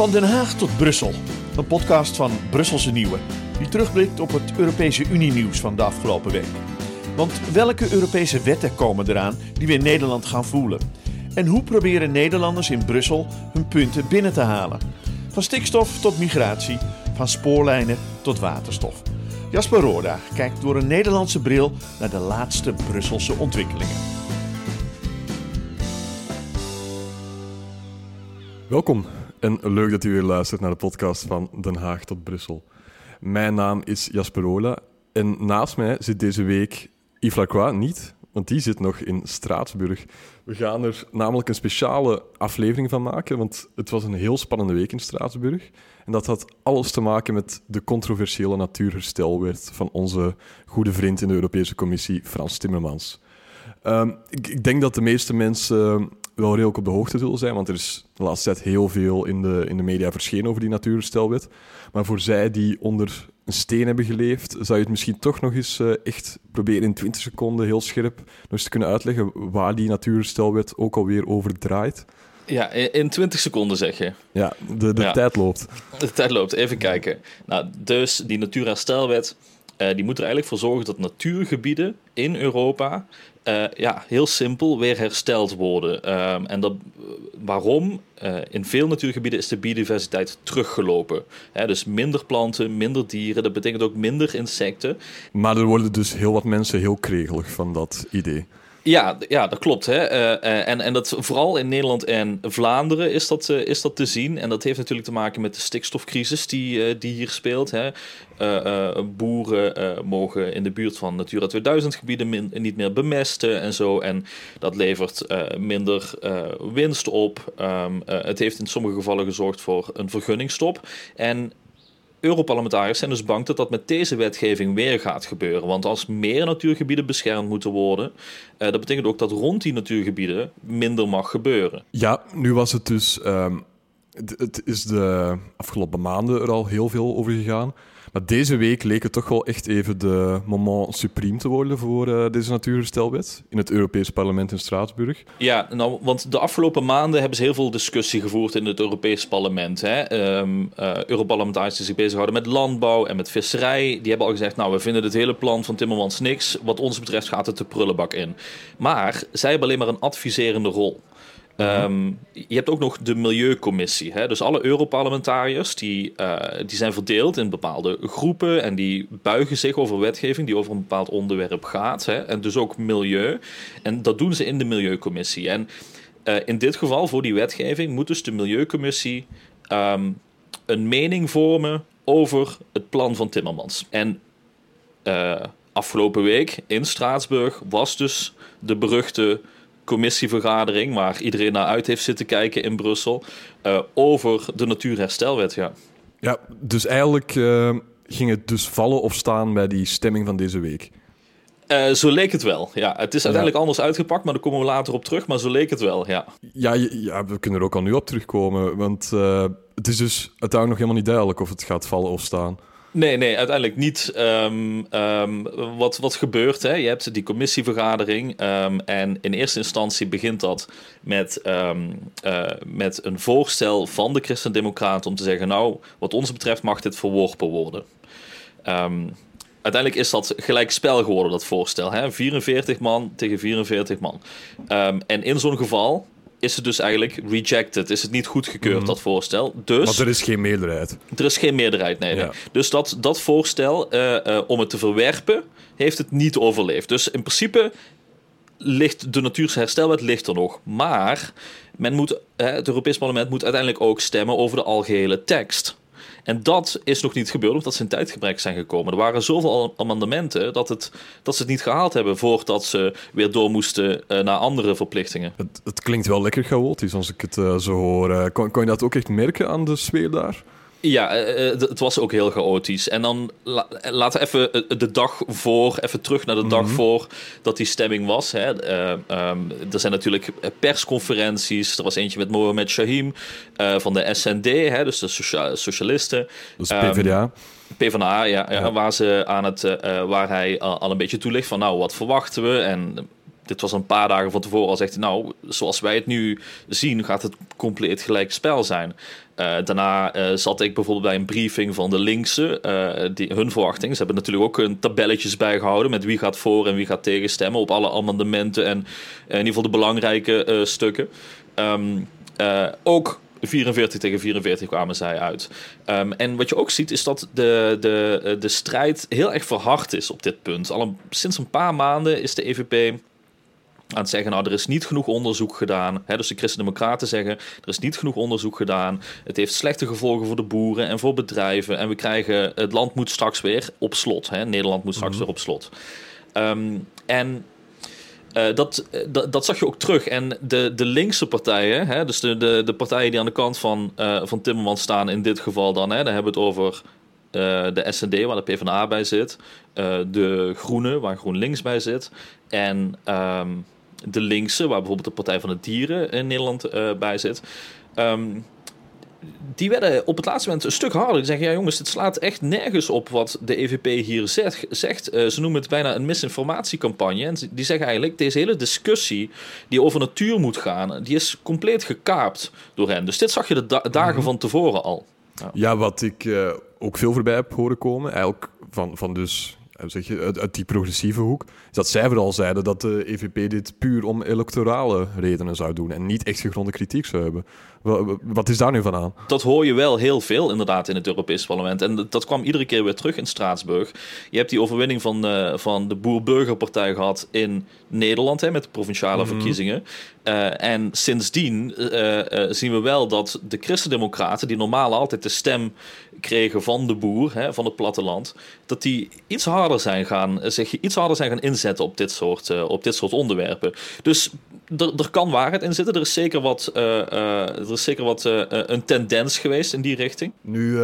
Van Den Haag tot Brussel. Een podcast van Brusselse Nieuwe. Die terugblikt op het Europese Unie-nieuws van de afgelopen week. Want welke Europese wetten komen eraan die we in Nederland gaan voelen? En hoe proberen Nederlanders in Brussel hun punten binnen te halen? Van stikstof tot migratie, van spoorlijnen tot waterstof. Jasper Roorda kijkt door een Nederlandse bril naar de laatste Brusselse ontwikkelingen. Welkom en leuk dat u weer luistert naar de podcast van Den Haag tot Brussel. Mijn naam is Jasper Rola en naast mij zit deze week Yves Lacroix niet, want die zit nog in Straatsburg. We gaan er namelijk een speciale aflevering van maken, want het was een heel spannende week in Straatsburg. En dat had alles te maken met de controversiële natuurherstelwet van onze goede vriend in de Europese Commissie, Frans Timmermans. Um, ik, ik, denk dat de meeste mensen wel redelijk op de hoogte zullen zijn, want er is de laatste tijd heel veel in de, in de media verschenen over die natuurherstelwet. Maar voor zij die onder een steen hebben geleefd, zou je het misschien toch nog eens uh, echt proberen in 20 seconden heel scherp nog eens te kunnen uitleggen waar die natuurherstelwet ook alweer over draait. Ja, in 20 seconden zeg je. Ja, de, de ja. tijd loopt. De tijd loopt, even kijken. Nou, dus die natuurherstelwet, uh, die moet er eigenlijk voor zorgen dat natuurgebieden in Europa uh, ja, heel simpel weer hersteld worden. Um, en dat, waarom? Uh, in veel natuurgebieden is de biodiversiteit teruggelopen. Hè, dus minder planten, minder dieren, dat betekent ook minder insecten. Maar er worden dus heel wat mensen heel kregelig van dat idee. Ja, ja, dat klopt. Hè. Uh, en, en dat vooral in Nederland en Vlaanderen is dat, uh, is dat te zien. En dat heeft natuurlijk te maken met de stikstofcrisis die, die hier speelt. Hè. boeren mogen in de buurt van Natura 2000 gebieden niet meer bemesten en zo. En dat levert minder winst op. Um, het heeft in sommige gevallen gezorgd voor een vergunningstop. En Europarlementariërs zijn dus bang dat dat met deze wetgeving weer gaat gebeuren. Want als meer natuurgebieden beschermd moeten worden, eh, dat betekent ook dat rond die natuurgebieden minder mag gebeuren. Ja, nu was het dus. Um, het, is de afgelopen maanden er al heel veel over gegaan. Maar deze week leek het toch wel echt even de moment supreme te worden voor uh, deze natuurherstelwet in het Europees Parlement in Straatsburg. Ja, nou, want de afgelopen maanden hebben ze heel veel discussie gevoerd in het Europees Parlement. Hè. Um, uh, Europarlementariërs die zich bezighouden met landbouw en met visserij, die hebben al gezegd, nou, we vinden het hele plan van Timmermans niks. Wat ons betreft gaat het de prullenbak in. Maar zij hebben alleen maar een adviserende rol. Um, je hebt ook nog de Milieucommissie. Hè? Dus alle Europarlementariërs die, uh, die zijn verdeeld in bepaalde groepen en die buigen zich over wetgeving die over een bepaald onderwerp gaat. Hè? En dus ook milieu. En dat doen ze in de Milieucommissie. En uh, in dit geval, voor die wetgeving, moet dus de Milieucommissie um, een mening vormen over het plan van Timmermans. En uh, afgelopen week in Straatsburg was dus de beruchte commissievergadering waar iedereen naar uit heeft zitten kijken in Brussel uh, over de natuurherstelwet. Ja, ja dus eigenlijk uh, ging het dus vallen of staan bij die stemming van deze week. Uh, zo leek het wel. Ja, het is uiteindelijk ja. anders uitgepakt, maar daar komen we later op terug. Maar zo leek het wel, ja. Ja, ja we kunnen er ook al nu op terugkomen. Want het is dus uiteindelijk nog helemaal niet duidelijk of het gaat vallen of staan. Nee, nee, uiteindelijk niet. Um, um, wat, wat gebeurt, hè? je hebt die commissievergadering um, en in eerste instantie begint dat met, uh, met een voorstel van de Christen-Democraten om te zeggen, nou, wat ons betreft mag dit verworpen worden. uiteindelijk is dat gelijk spel geworden, dat voorstel. Hè? 44 man tegen 44 man. en in zo'n geval is het dus eigenlijk rejected. Is het niet goedgekeurd, mm. dat voorstel. Dus, Want er is geen meerderheid. Er is geen meerderheid, nee. Ja. nee. Dus dat, dat voorstel, uh, uh, om het te verwerpen, heeft het niet overleefd. Dus in principe ligt de natuurherstelwet ligt er nog. Maar men moet, het Europees Parlement moet uiteindelijk ook stemmen over de algehele tekst. En dat is nog niet gebeurd omdat ze in tijdgebrek zijn gekomen. Er waren zoveel amendementen dat, het, dat ze het niet gehaald hebben voordat ze weer door moesten uh, naar andere verplichtingen. Het, het, klinkt wel lekker chaotisch als ik het uh, zo hoor. Uh, kon, kon je dat ook echt merken aan de sfeer daar? Ja, het was ook heel chaotisch. En dan la, laten we even de dag voor, even terug naar de dag mm-hmm. voor dat die stemming was. Hè. Uh, um, er zijn natuurlijk persconferenties. Er was eentje met Mohamed Shahim uh, van de SND, hè, dus de socia socialisten. Dus PvdA. Um, PvdA, ja, ja, ja, waar, ze aan het, uh, waar hij al een beetje toelicht van nou, wat verwachten we? En dit was een paar dagen van tevoren al zegt nou, zoals wij het nu zien, gaat het compleet gelijk spel zijn. Uh, daarna uh, zat ik bijvoorbeeld bij een briefing van de linkse, uh, die, hun verwachting. Ze hebben natuurlijk ook hun tabelletjes bijgehouden met wie gaat voor en wie gaat tegenstemmen op alle amendementen en in ieder geval de belangrijke stukken. Um, ook 44 tegen 44 kwamen zij uit. Um, en wat je ook ziet is dat de, de, de strijd heel erg verhard is op dit punt. Al sinds een paar maanden is de EVP aan het zeggen, nou, er is niet genoeg onderzoek gedaan. Dus de Christen-Democraten zeggen, er is niet genoeg onderzoek gedaan. Het heeft slechte gevolgen voor de boeren en voor bedrijven. En we krijgen, het land moet straks weer op slot. Nederland moet straks mhm. weer op slot. Um, en uh, dat, dat, dat, zag je ook terug. En de, de linkse partijen, hè, dus de, de, de partijen die aan de kant van, uh, van Timmermans staan, in dit geval dan, hè, dan hebben we het over uh, de SND, waar de PvdA bij zit, de Groenen, waar GroenLinks bij zit, en um, de linkse, waar bijvoorbeeld de Partij van de Dieren in Nederland uh, bij zit. Um, die werden op het laatste moment een stuk harder. Die zeggen, ja jongens, het slaat echt nergens op wat de EVP hier zegt. zegt. Uh, ze noemen het bijna een misinformatiecampagne. En die zeggen eigenlijk, deze hele discussie die over natuur moet gaan, die is compleet gekaapt door hen. Dus dit zag je de da dagen mhm. van tevoren al. Ja, ja wat ik uh, ook veel voorbij heb horen komen, eigenlijk van, van dus je, uit, uit, die progressieve hoek, is dat zij vooral zeiden dat de EVP dit puur om electorale redenen zou doen en niet echt gegronde kritiek zou hebben. Wat is daar nu van aan? Dat hoor je wel heel veel inderdaad in het Europees Parlement. En dat kwam iedere keer weer terug in Straatsburg. Je hebt die overwinning van, uh, van de Boer-Burgerpartij gehad in Nederland hè, met de provinciale mhm. verkiezingen. Uh, en sindsdien uh, zien we wel dat de Christendemocraten, die normaal altijd de stem kregen van de boer, hè, van het platteland, dat die iets harder zijn gaan, zich iets harder zijn gaan inzetten op dit soort, op dit soort onderwerpen. Dus er kan waarheid in zitten. Er is zeker wat, uh, uh, er is zeker wat uh, een tendens geweest in die richting. Nu,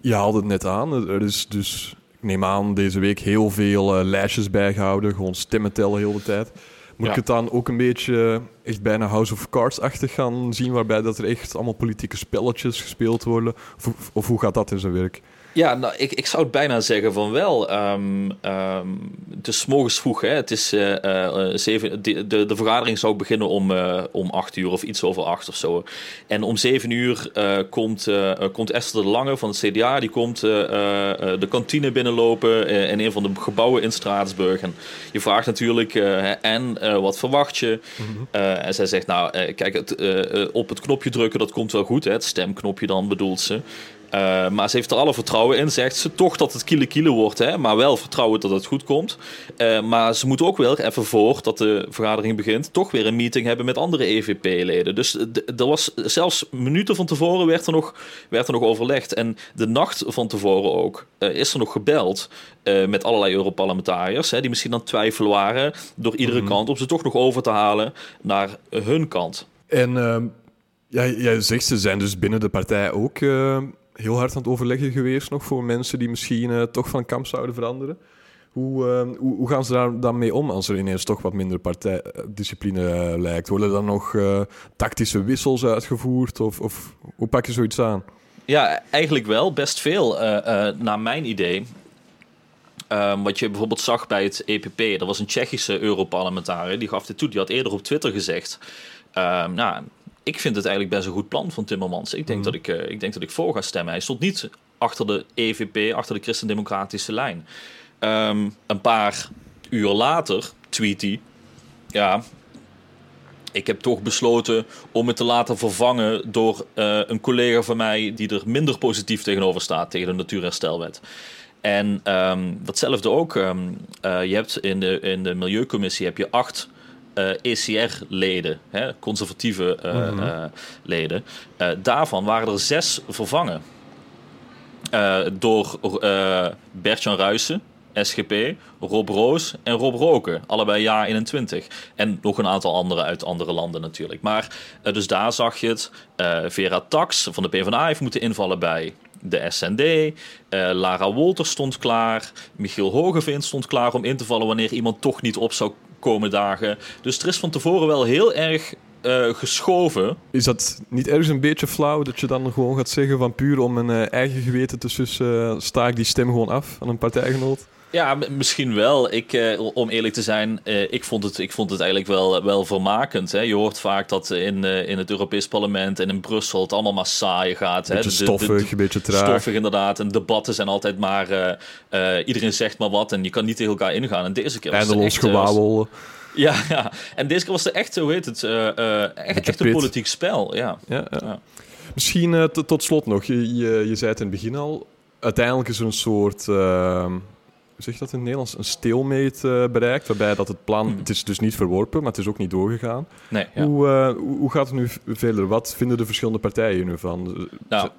je haalde het net aan. Er is dus, ik neem aan, deze week heel veel lijstjes bijgehouden. Gewoon stemmen tellen heel de tijd. Moet ik het dan ook een beetje echt bijna House of Cards-achtig gaan zien, waarbij dat er echt allemaal politieke spelletjes gespeeld worden? Of, of hoe gaat dat in zijn werk? Ja, nou, ik, ik zou het bijna zeggen van wel. Um, um, het is morgens vroeg. Hè. Het is, uh, uh, zeven, de, de, de, vergadering zou beginnen om, uh, om acht uur of iets over acht of zo. En om zeven uur komt, komt Esther de Lange van het CDA. Die komt de kantine binnenlopen in een van de gebouwen in Straatsburg. En je vraagt natuurlijk, en wat verwacht je? Mhm. en zij zegt, nou, kijk, het, op het knopje drukken, dat komt wel goed. Hè. Het stemknopje dan bedoelt ze. Uh, maar ze heeft er alle vertrouwen in, zegt ze. Toch dat het kiele kiele wordt, hè, maar wel vertrouwen dat het goed komt. Uh, maar ze moet ook wel even voor dat de vergadering begint, toch weer een meeting hebben met andere EVP-leden. Dus er was zelfs minuten van tevoren werd er nog, werd er nog overlegd. En de nacht van tevoren ook uh, is er nog gebeld met allerlei Europarlementariërs, hè, die misschien dan twijfelen waren door iedere mm kant om ze toch nog over te halen naar hun kant. En ehm, ja, jij zegt ze zijn dus binnen de partij ook heel hard aan het overleggen geweest nog voor mensen die misschien uh, toch van kamp zouden veranderen. Hoe, uh, hoe, gaan ze daar dan mee om als er ineens toch wat minder partijdiscipline uh, lijkt? Worden er dan nog tactische wissels uitgevoerd of, of, hoe pak je zoiets aan? Ja, eigenlijk wel best veel, naar mijn idee. Um, wat je bijvoorbeeld zag bij het EPP, dat was een Tsjechische Europarlementariër, die gaf dit toe. Die had eerder op Twitter gezegd: um, Nou, ik vind het eigenlijk best een goed plan van Timmermans. Ik denk, mhm. dat, ik, uh, ik denk dat ik voor ga stemmen. Hij stond niet achter de EVP, achter de christendemocratische lijn. Um, een paar uur later tweet hij... Ja, ik heb toch besloten om het te laten vervangen door uh, een collega van mij... die er minder positief tegenover staat tegen de Natuurherstelwet. En um, datzelfde ook. Um, uh, je hebt in de, in de Milieucommissie heb je acht ECR-leden, eh, e conservatieve uh, mm leden. daarvan waren er zes vervangen. door Bert-Jan Ruijsen, SGP, Rob Roos en Rob Roken. Allebei jaar 21. En nog een aantal andere uit andere landen natuurlijk. Maar dus daar zag je het. Vera Tax van de PvdA heeft moeten invallen bij de SND. Lara Wolters stond klaar. Michiel Hogeveen stond klaar om in te vallen wanneer iemand toch niet op zou komende dagen. Dus er is van tevoren wel heel erg uh, geschoven. Is dat niet ergens een beetje flauw dat je dan gewoon gaat zeggen van puur om een uh, eigen geweten te sussen, uh, sta ik die stem gewoon af aan een partijgenoot? Ja, misschien wel. Ik, eh, om eerlijk te zijn, eh, ik, vond het, ik vond het eigenlijk wel, wel vermakend. Hè. Je hoort vaak dat in, eh, in het Europees Parlement en in Brussel het allemaal maar saai gaat. Beetje hè. stoffig, een beetje traag. Stoffig inderdaad. En debatten zijn altijd maar... iedereen zegt maar wat en je kan niet tegen elkaar ingaan. En deze keer was Eindeloos echt, gewauwel. Ja, ja, en deze keer was het echt, hoe heet het, echt, echt een politiek spel. Ja. ja, ja. Misschien tot slot nog, je, je, je zei het in het begin al, uiteindelijk is er een soort ehm, zeg dat in het Nederlands, een stalemate uh, bereikt. Waarbij dat het plan, hmm. het is dus niet verworpen, maar het is ook niet doorgegaan. Nee, hoe, uh, hoe gaat het nu verder? Wat vinden de verschillende partijen nu van? Nou,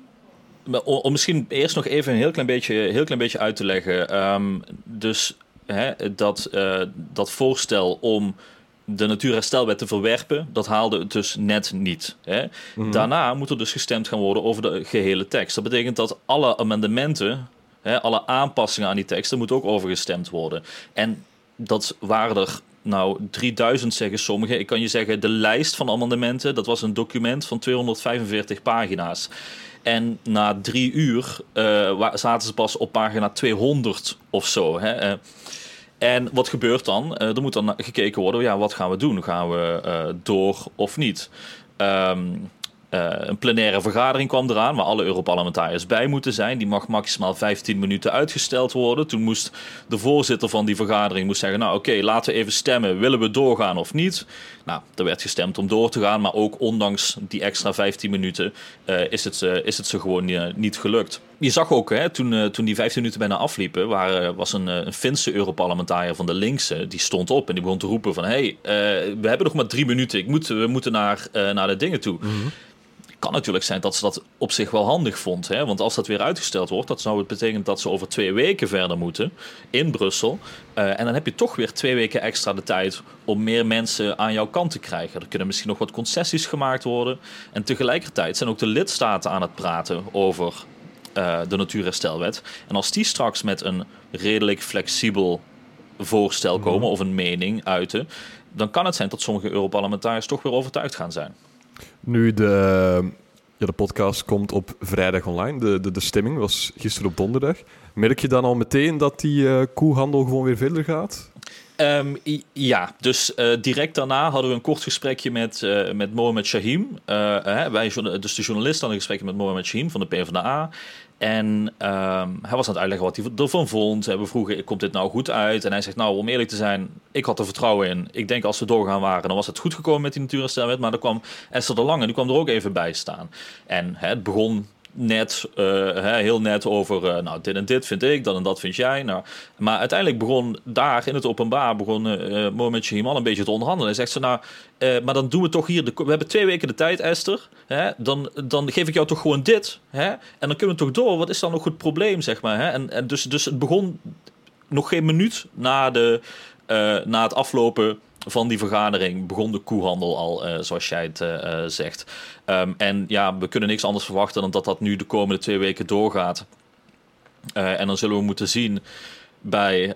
om misschien eerst nog even een heel klein beetje, heel klein beetje uit te leggen. Um, dus hè, dat, uh, dat voorstel om de natuurherstelwet te verwerpen, dat haalde het dus net niet. Hè. Mm Daarna moet er dus gestemd gaan worden over de gehele tekst. Dat betekent dat alle amendementen alle aanpassingen aan die teksten moeten ook overgestemd worden. En dat waren er nou 3000 zeggen sommigen. Ik kan je zeggen, de lijst van amendementen, dat was een document van 245 pagina's. En na drie uur uh, zaten ze pas op pagina 200 of zo. Hè? Uh, en wat gebeurt dan? Uh, er moet dan gekeken worden, ja, wat gaan we doen? Gaan we door of niet? Um, uh, een plenaire vergadering kwam eraan waar alle Europarlementariërs bij moeten zijn. Die mag maximaal 15 minuten uitgesteld worden. Toen moest de voorzitter van die vergadering moest zeggen: Nou, oké, laten we even stemmen. Willen we doorgaan of niet? Nou, er werd gestemd om door te gaan, maar ook ondanks die extra 15 minuten uh, is, het, uh, is het ze gewoon niet gelukt. Je zag ook, hè, toen, toen die 15 minuten bijna afliepen, waar, was een, een Finse Europarlementariër van de linkse, die stond op en die begon te roepen van... hé, hey, we hebben nog maar drie minuten, ik moet, we moeten naar, naar de dingen toe. Mm kan natuurlijk zijn dat ze dat op zich wel handig vond. Hè? Want als dat weer uitgesteld wordt, dat zou het betekenen dat ze over twee weken verder moeten in Brussel. Uh, en dan heb je toch weer twee weken extra de tijd om meer mensen aan jouw kant te krijgen. Er kunnen misschien nog wat concessies gemaakt worden. En tegelijkertijd zijn ook de lidstaten aan het praten over uh, de natuurherstelwet. En als die straks met een redelijk flexibel voorstel komen mhm. of een mening uiten, dan kan het zijn dat sommige Europarlementariërs toch weer overtuigd gaan zijn. Nu, de, ja, de podcast komt op vrijdag online. De, de, de stemming was gisteren op donderdag. Merk je dan al meteen dat die uh, koehandel gewoon weer verder gaat? Um, ja, dus uh, direct daarna hadden we een kort gesprekje met, uh, met Mohamed Shahim. Uh, wij, dus de journalist hadden een gesprekje met Mohamed Shahim van de PvdA. En um, hij was aan het uitleggen wat hij ervan vond. We vroegen, komt dit nou goed uit? En hij zegt, nou, om eerlijk te zijn, ik had er vertrouwen in. Ik denk als we doorgaan waren, dan was het goed gekomen met die natuurherstelwet. Maar dan kwam Esther de Lange, die kwam er ook even bij staan. En het begon net, uh, heel net over, uh, nou, dit en dit vind ik, dat en dat vind jij. Nou, maar uiteindelijk begon daar in het openbaar, begon uh, Mohamed Shahim al een beetje te onderhandelen. Hij zegt ze, nou, maar dan doen we toch hier, de, we hebben twee weken de tijd, Esther. Hè, dan, dan geef ik jou toch gewoon dit. Hè, en dan kunnen we toch door. Wat is dan nog het probleem, zeg maar. Hè? En, en dus, dus het begon nog geen minuut na, de, na het aflopen van die vergadering begon de koehandel al, uh, zoals jij het uh, zegt. Um, en ja, we kunnen niks anders verwachten dan dat dat nu de komende twee weken doorgaat. Uh, en dan zullen we moeten zien bij,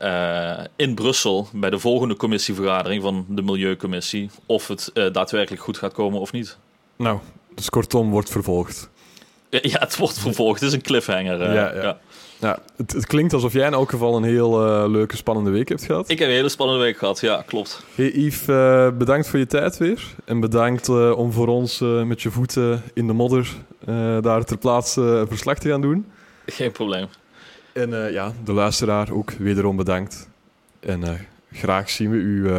in Brussel, bij de volgende commissievergadering van de Milieucommissie, of het daadwerkelijk goed gaat komen of niet. Nou, dus kortom wordt vervolgd. Ja, het wordt vervolgd. Het is een cliffhanger. ja. ja. Ja, het, het, klinkt alsof jij in elk geval een heel uh, leuke, spannende week hebt gehad. Ik heb een hele spannende week gehad, ja, klopt. Hey Yves, uh, bedankt voor je tijd weer. En bedankt uh, om voor ons met je voeten in de modder daar ter plaatse verslag te gaan doen. Geen probleem. En ja, de luisteraar ook wederom bedankt. En graag zien we u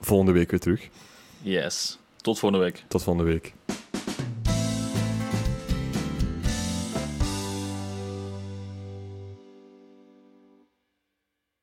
volgende week weer terug. Yes, tot volgende week. Tot volgende week.